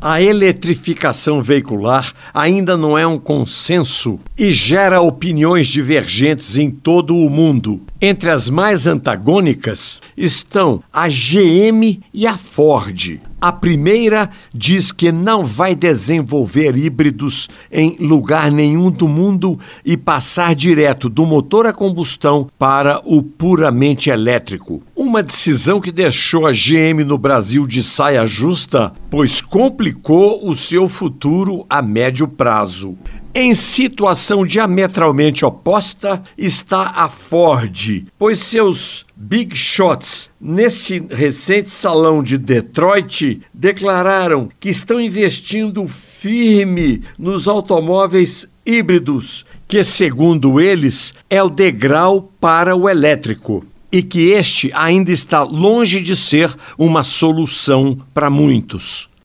A eletrificação veicular ainda não é um consenso e gera opiniões divergentes em todo o mundo. Entre as mais antagônicas estão a GM e a Ford. A primeira diz que não vai desenvolver híbridos em lugar nenhum do mundo e passar direto do motor a combustão para o puramente elétrico. Uma decisão que deixou a GM no Brasil de saia justa, pois complicou o seu futuro a médio prazo. Em situação diametralmente oposta está a Ford, pois seus big shots nesse recente salão de Detroit declararam que estão investindo firme nos automóveis híbridos, que segundo eles é o degrau para o elétrico e que este ainda está longe de ser uma solução para muitos.